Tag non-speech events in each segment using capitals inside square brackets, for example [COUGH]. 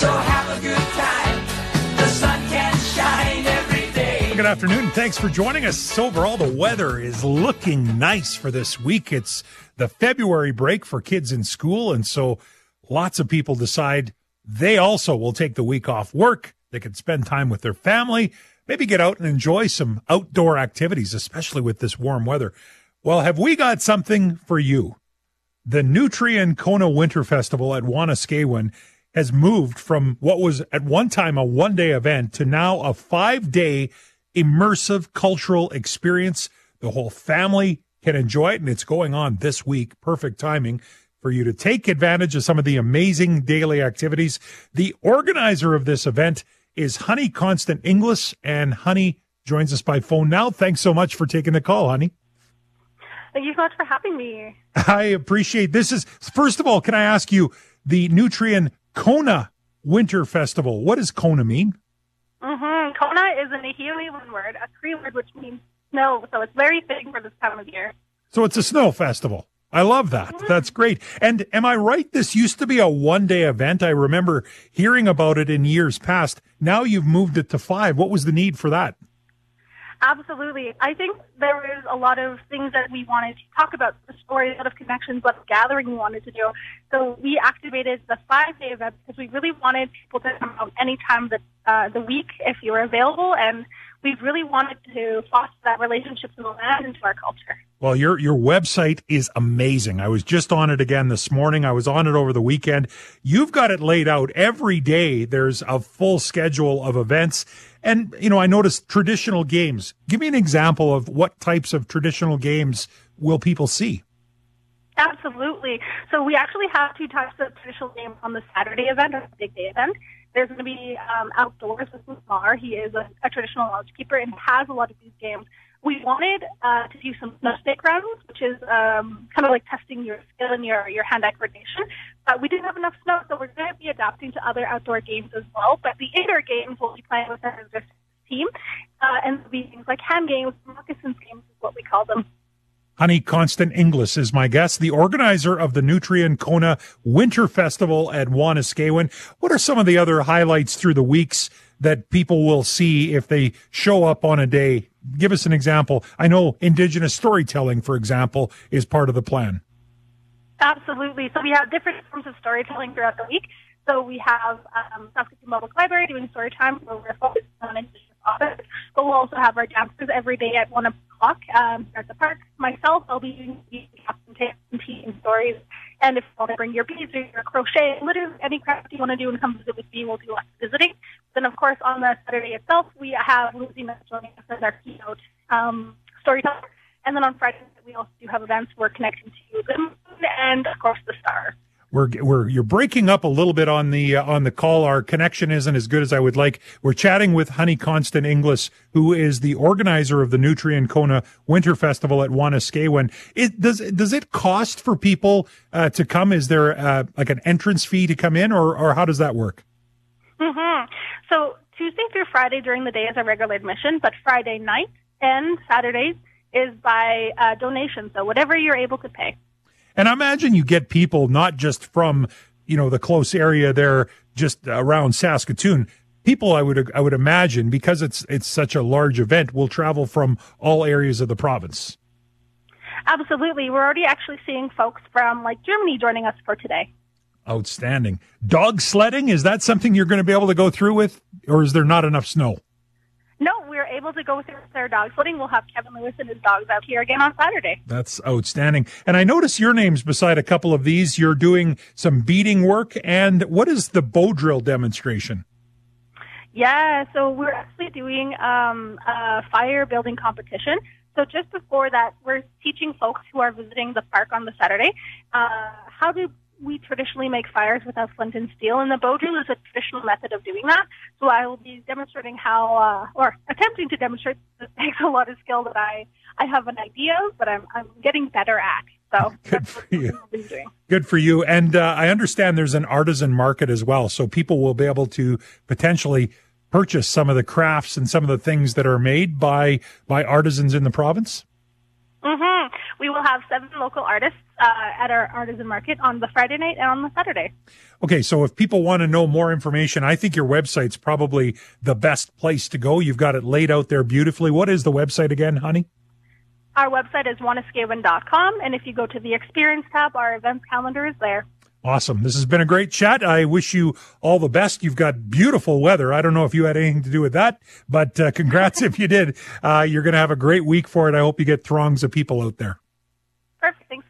So have a good time. The sun can shine every day. Good afternoon. Thanks for joining us. Overall, the weather is looking nice for this week. It's the February break for kids in school. And so lots of people decide they also will take the week off work. They can spend time with their family, maybe get out and enjoy some outdoor activities, especially with this warm weather. Well, have we got something for you? The Nutrien Kôna Winter Festival at Wanuskewin has moved from what was at one time a one day event to now a five day immersive cultural experience. The whole family can enjoy it, and it's going on this week. Perfect timing for you to take advantage of some of the amazing daily activities. The organizer of this event is Honey Constant Inglis, and Honey joins us by phone now. Thanks so much for taking the call, Honey. Thank you so much for having me. I appreciate this. Is first of all, can I ask you the Nutrien Kôna Winter Festival? What does Kôna mean? Mm-hmm. Kôna is a Nihiliwan word, a Cree word which means snow, so it's very fitting for this time of year. So it's a snow festival. I love that. That's great. And am I right? This used to be a one day event. I remember hearing about it in years past. Now you've moved it to five. What was the need for that? Absolutely. I think there was a lot of things that we wanted to talk about, the story, a lot of connections, what gathering we wanted to do. So we activated the five day event because we really wanted people to come out any time uh, the week if you were available. And we really wanted to foster that relationship to the land and to our culture. Well, your your website is amazing. I was just on it again this morning. I was on it over the weekend. You've got it laid out every day. There's a full schedule of events. And, you know, I noticed traditional games. Give me an example of what types of traditional games will people see? Absolutely. So we actually have two types of traditional games on the Saturday event or the big day event. There's going to be um, outdoors with Lamar. He is a, a traditional knowledge keeper and has a lot of these games. We wanted uh, to do some stick rounds, which is um, kind of like testing your skill and your, your hand eye coordination. But we didn't have enough snow, so we're going to be adapting to other outdoor games as well. But the indoor games we'll be playing with our team, uh, and there'll be things like hand games, moccasins games is what we call them. Honey Constant Inglis is my guest, the organizer of the Nutrien Kôna Winter Festival at Wanuskewin. What are some of the other highlights through the weeks that people will see if they show up on a day? Give us an example. I know Indigenous storytelling, for example, is part of the plan. Absolutely. So we have different forms of storytelling throughout the week. So we have um, Saskatoon Public Library doing story time where we're focused on Indigenous authors, but we'll also have our dancers every day at 1 o'clock um, at the park. Myself, I'll be doing some tips and tea stories. And if you want to bring your beads or your crochet, literally any craft you want to do and come visit with me, we'll do lots of visiting. Then, of course, on the Saturday itself, we have Lucy joining us as our keynote um, storyteller. And then on Friday, we also do have events. We're connecting to the moon and, of course, the stars we're we're you're breaking up a little bit on the uh, on the call. Our connection isn't as good as I would like. We're chatting with Honey Constant Inglis, who is the organizer of the Nutrien Kôna Winter Festival at Wanuskewin. It does does it cost for people uh, to come? Is there uh, like an entrance fee to come in, or or how does that work? Mm-hmm. So Tuesday through Friday during the day is a regular admission, but Friday night and Saturdays is by uh, donation. So whatever you're able to pay. And I imagine you get people not just from, you know, the close area there, just around Saskatoon. People, I would I would imagine, because it's it's such a large event, will travel from all areas of the province. Absolutely, we're already actually seeing folks from like Germany joining us for today. Outstanding. Dog sledding is that something you're going to be able to go through with, or is there not enough snow? Able to go with their dog sledding. We'll have Kevin Lewis and his dogs out here again on Saturday. That's outstanding. And I notice your name's beside a couple of these. You're doing some beading work. And what is the bow drill demonstration? Yeah, so we're actually doing um, a fire building competition. So just before that, we're teaching folks who are visiting the park on the Saturday uh, how to we traditionally make fires with without flint and steel, and the bow drill is a traditional method of doing that. So I will be demonstrating how, uh, or attempting to demonstrate. [LAUGHS] This takes a lot of skill that I I have an idea of, but I'm I'm getting better at. So good for you. Good for you. And uh, I understand there's an artisan market as well, so people will be able to potentially purchase some of the crafts and some of the things that are made by by artisans in the province. Mm-hmm. We will have seven local artists uh, at our artisan market on the Friday night and on the Saturday. Okay, so if people want to know more information, I think your website's probably the best place to go. You've got it laid out there beautifully. What is the website again, honey? Our website is wanuskewin.com, and if you go to the experience tab, our events calendar is there. Awesome. This has been a great chat. I wish you all the best. You've got beautiful weather. I don't know if you had anything to do with that, but uh, congrats [LAUGHS] if you did. Uh, you're going to have a great week for it. I hope you get throngs of people out there. Perfect. Thanks.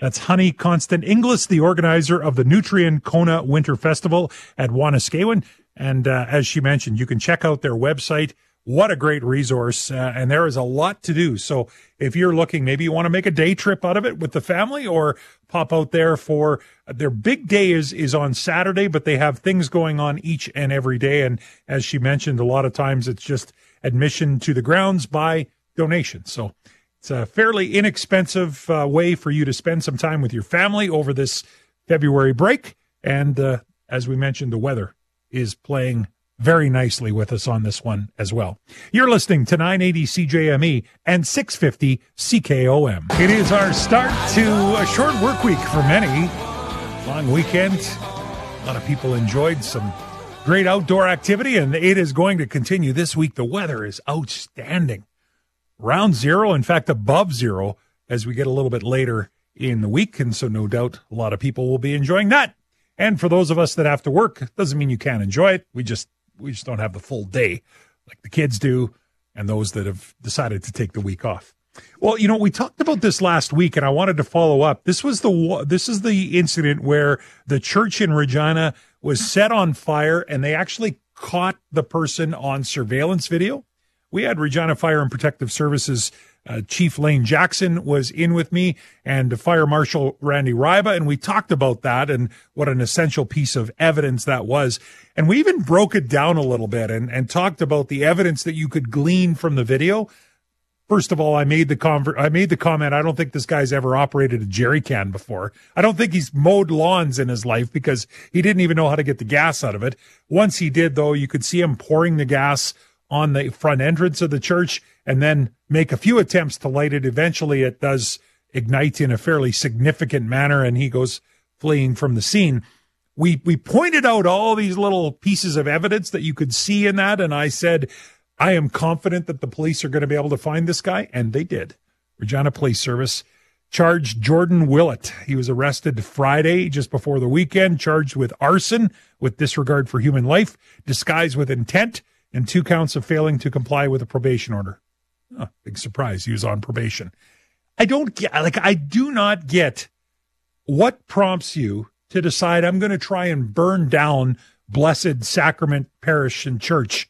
That's Honey Constant Inglis, the organizer of the Nutrien Kôna Winter Festival at Wanuskewin. And uh, as she mentioned, you can check out their website. What a great resource. Uh, and there is a lot to do. So if you're looking, maybe you want to make a day trip out of it with the family or pop out there for their big day is, is on Saturday, but they have things going on each and every day. And as she mentioned, a lot of times it's just admission to the grounds by donation. So it's a fairly inexpensive uh, way for you to spend some time with your family over this February break. And uh, as we mentioned, the weather is playing very nicely with us on this one as well. You're listening to 980 CJME and 650 CKOM. It is our start to a short work week for many. Long weekend. A lot of people enjoyed some great outdoor activity, and it is going to continue this week. The weather is outstanding. Round zero, in fact, above zero as we get a little bit later in the week. And so, no doubt, a lot of people will be enjoying that. And for those of us that have to work, doesn't mean you can't enjoy it. We just we just don't have the full day like the kids do and those that have decided to take the week off. Well, you know, we talked about this last week and I wanted to follow up. This was the this is the incident where the church in Regina was set on fire and they actually caught the person on surveillance video. We had Regina Fire and Protective Services uh, Chief Layne Jackson was in with me and Fire Marshal Randy Ryba, and we talked about that and what an essential piece of evidence that was. And we even broke it down a little bit and, and talked about the evidence that you could glean from the video. First of all, I made the conver- I made the comment. I don't think this guy's ever operated a jerry can before. I don't think he's mowed lawns in his life because he didn't even know how to get the gas out of it. Once he did, though, you could see him pouring the gas on the front entrance of the church and then make a few attempts to light it. Eventually, it does ignite in a fairly significant manner, and he goes fleeing from the scene. We we pointed out all these little pieces of evidence that you could see in that, and I said, I am confident that the police are going to be able to find this guy, and they did. Regina Police Service charged Jordan Willett. He was arrested Friday just before the weekend, charged with arson with disregard for human life, disguised with intent, and two counts of failing to comply with a probation order. Oh, big surprise. He was on probation. I don't get, like, I do not get what prompts you to decide I'm going to try and burn down Blessed Sacrament Parish and Church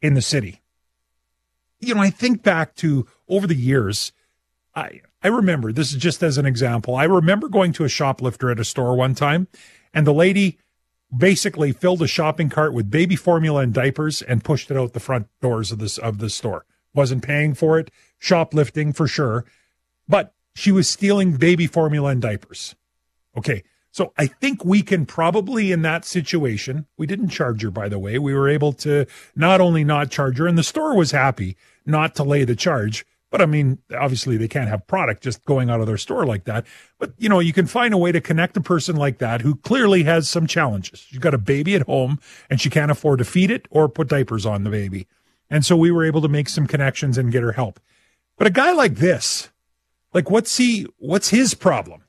in the city. You know, I think back to over the years, I, I remember this is just as an example. I remember going to a shoplifter at a store one time and the lady basically filled a shopping cart with baby formula and diapers and pushed it out the front doors of this of the store wasn't paying for it, shoplifting for sure, but she was stealing baby formula and diapers. Okay. So I think we can probably in that situation, we didn't charge her, by the way. We were able to not only not charge her and the store was happy not to lay the charge. But I mean, obviously they can't have product just going out of their store like that. But you know, you can find a way to connect a person like that who clearly has some challenges. She's got a baby at home and she can't afford to feed it or put diapers on the baby. And so we were able to make some connections and get her help. But a guy like this, like what's he, what's his problem?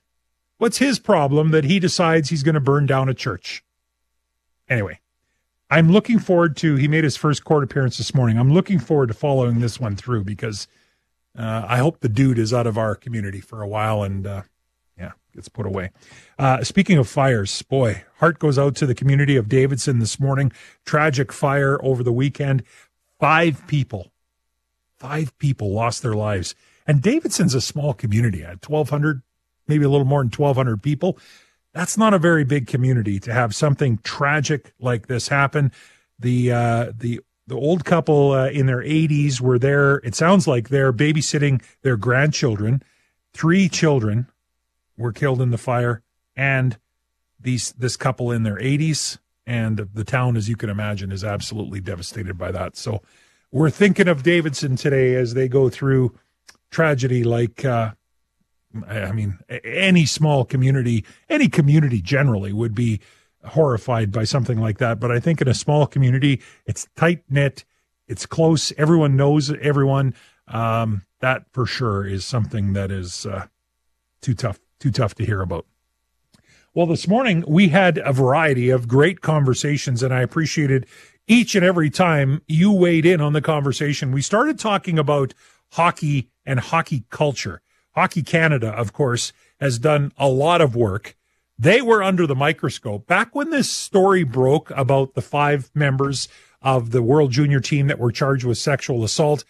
What's his problem that he decides he's going to burn down a church? Anyway, I'm looking forward to, he made his first court appearance this morning. I'm looking forward to following this one through because uh, I hope the dude is out of our community for a while and, uh, yeah, gets put away. Uh, speaking of fires, boy, heart goes out to the community of Davidson this morning. Tragic fire over the weekend. Five people, five people lost their lives. And Davidson's a small community, at 1,200, maybe a little more than 1,200 people. That's not a very big community to have something tragic like this happen. The uh, the the old couple uh, in their 80s were there. It sounds like they're babysitting their grandchildren. Three children were killed in the fire, and these this couple in their 80s and the town, as you can imagine, is absolutely devastated by that. So we're thinking of Davidson today as they go through tragedy like uh, I mean, any small community, any community generally would be horrified by something like that. But I think in a small community, it's tight knit, it's close, everyone knows everyone. Um, that for sure is something that is uh, too tough, too tough to hear about. Well, this morning we had a variety of great conversations, and I appreciated each and every time you weighed in on the conversation. We started talking about hockey and hockey culture. Hockey Canada, of course, has done a lot of work. They were under the microscope back when this story broke about the five members of the World Junior team that were charged with sexual assault.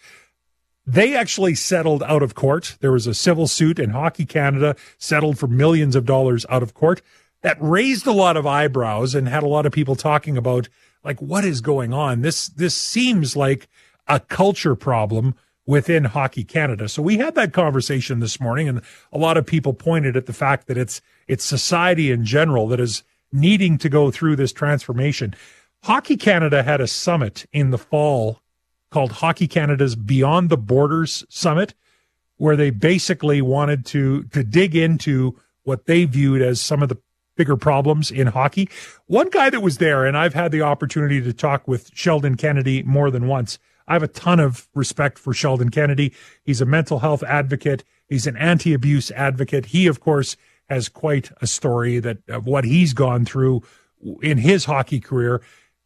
They actually settled out of court. There was a civil suit in Hockey Canada, settled for millions of dollars out of court. That raised a lot of eyebrows and had a lot of people talking about like what is going on. This this seems like a culture problem within Hockey Canada. So we had that conversation this morning and a lot of people pointed at the fact that it's it's society in general that is needing to go through this transformation. Hockey Canada had a summit in the fall called Hockey Canada's Beyond the Borders Summit where they basically wanted to to dig into what they viewed as some of the bigger problems in hockey. One guy that was there and I've had the opportunity to talk with Sheldon Kennedy more than once I have a ton of respect for Sheldon Kennedy. He's a mental health advocate. He's an anti-abuse advocate. He, of course, has quite a story that of what he's gone through in his hockey career,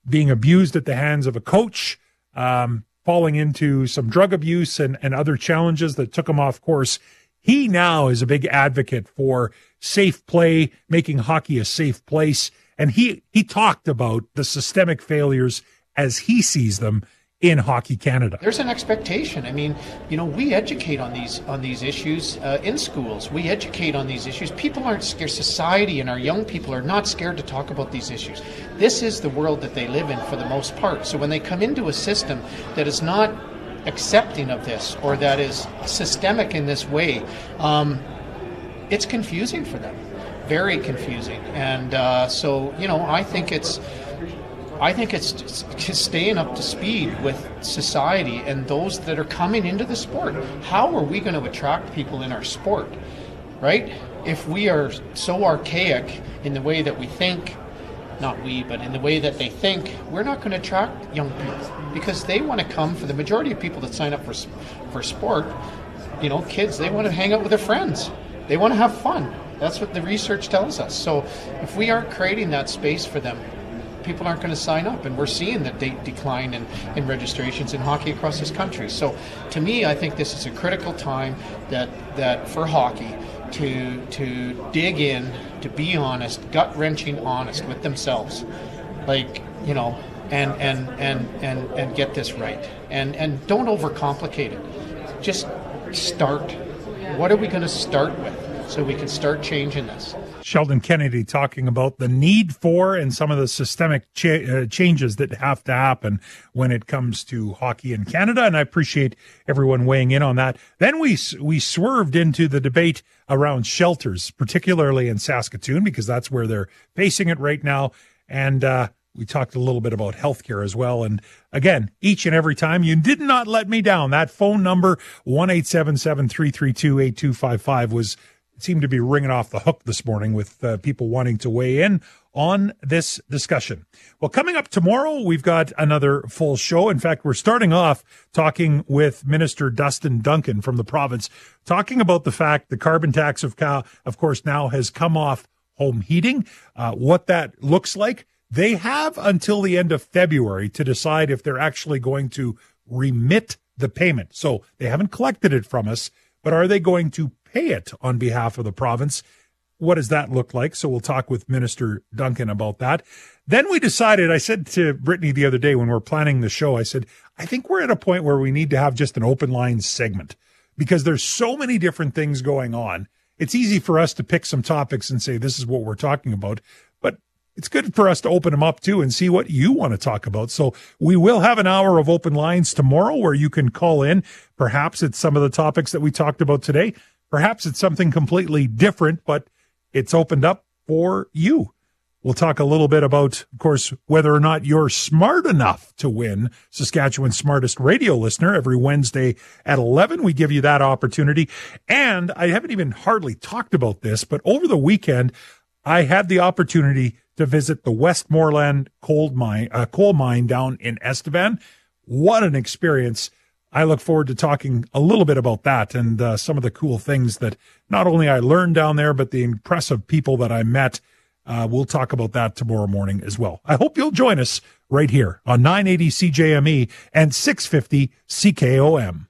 being abused at the hands of a coach, um, falling into some drug abuse and, and other challenges that took him off course. He now is a big advocate for safe play, making hockey a safe place. And he, he talked about the systemic failures as he sees them in Hockey Canada. There's an expectation. I mean, you know, we educate on these on these issues uh, in schools. We educate on these issues. People aren't scared. Society and our young people are not scared to talk about these issues. This is the world that they live in for the most part. So when they come into a system that is not accepting of this or that is systemic in this way, um, it's confusing for them. Very confusing. And uh, so, you know, I think it's I think it's staying up to speed with society and those that are coming into the sport. How are we going to attract people in our sport, right? If we are so archaic in the way that we think, not we, but in the way that they think, we're not going to attract young people because they want to come. For the majority of people that sign up for for sport, you know, kids they want to hang out with their friends. They want to have fun. That's what the research tells us. So if we aren't creating that space for them, people aren't going to sign up, and we're seeing the de- decline in, in registrations in hockey across this country. So, to me, I think this is a critical time that that for hockey to to dig in, to be honest, gut wrenching honest with themselves, like you know, and and and and and get this right, and and don't overcomplicate it. Just start. What are we going to start with so we can start changing this? Sheldon Kennedy talking about the need for and some of the systemic cha- uh, changes that have to happen when it comes to hockey in Canada. And I appreciate everyone weighing in on that. Then we, we swerved into the debate around shelters, particularly in Saskatoon, because that's where they're facing it right now. And, uh, we talked a little bit about healthcare as well. And again, each and every time you did not let me down. That phone number, one eight seven seven three three two eight two five five was seemed to be ringing off the hook this morning with uh, people wanting to weigh in on this discussion. Well, coming up tomorrow, we've got another full show. In fact, we're starting off talking with Minister Dustin Duncan from the province, talking about the fact the carbon tax of Cal, of course, now has come off home heating, uh, what that looks like. They have until the end of February to decide if they're actually going to remit the payment. So they haven't collected it from us, but are they going to pay it on behalf of the province. What does that look like? So we'll talk with Minister Duncan about that. Then we decided, I said to Brittany the other day when we are planning the show, I said, I think we're at a point where we need to have just an open line segment because there's so many different things going on. It's easy for us to pick some topics and say, this is what we're talking about it's good for us to open them up too and see what you want to talk about. So we will have an hour of open lines tomorrow where you can call in. Perhaps it's some of the topics that we talked about today. Perhaps it's something completely different, but it's opened up for you. We'll talk a little bit about, of course, whether or not you're smart enough to win Saskatchewan's smartest radio listener every Wednesday at 11. We give you that opportunity. And I haven't even hardly talked about this, but over the weekend, I had the opportunity to visit the Westmoreland coal mine, uh, coal mine down in Estevan. What an experience. I look forward to talking a little bit about that and uh, some of the cool things that not only I learned down there, but the impressive people that I met. Uh, we'll talk about that tomorrow morning as well. I hope you'll join us right here on 980 CJME and 650 CKOM.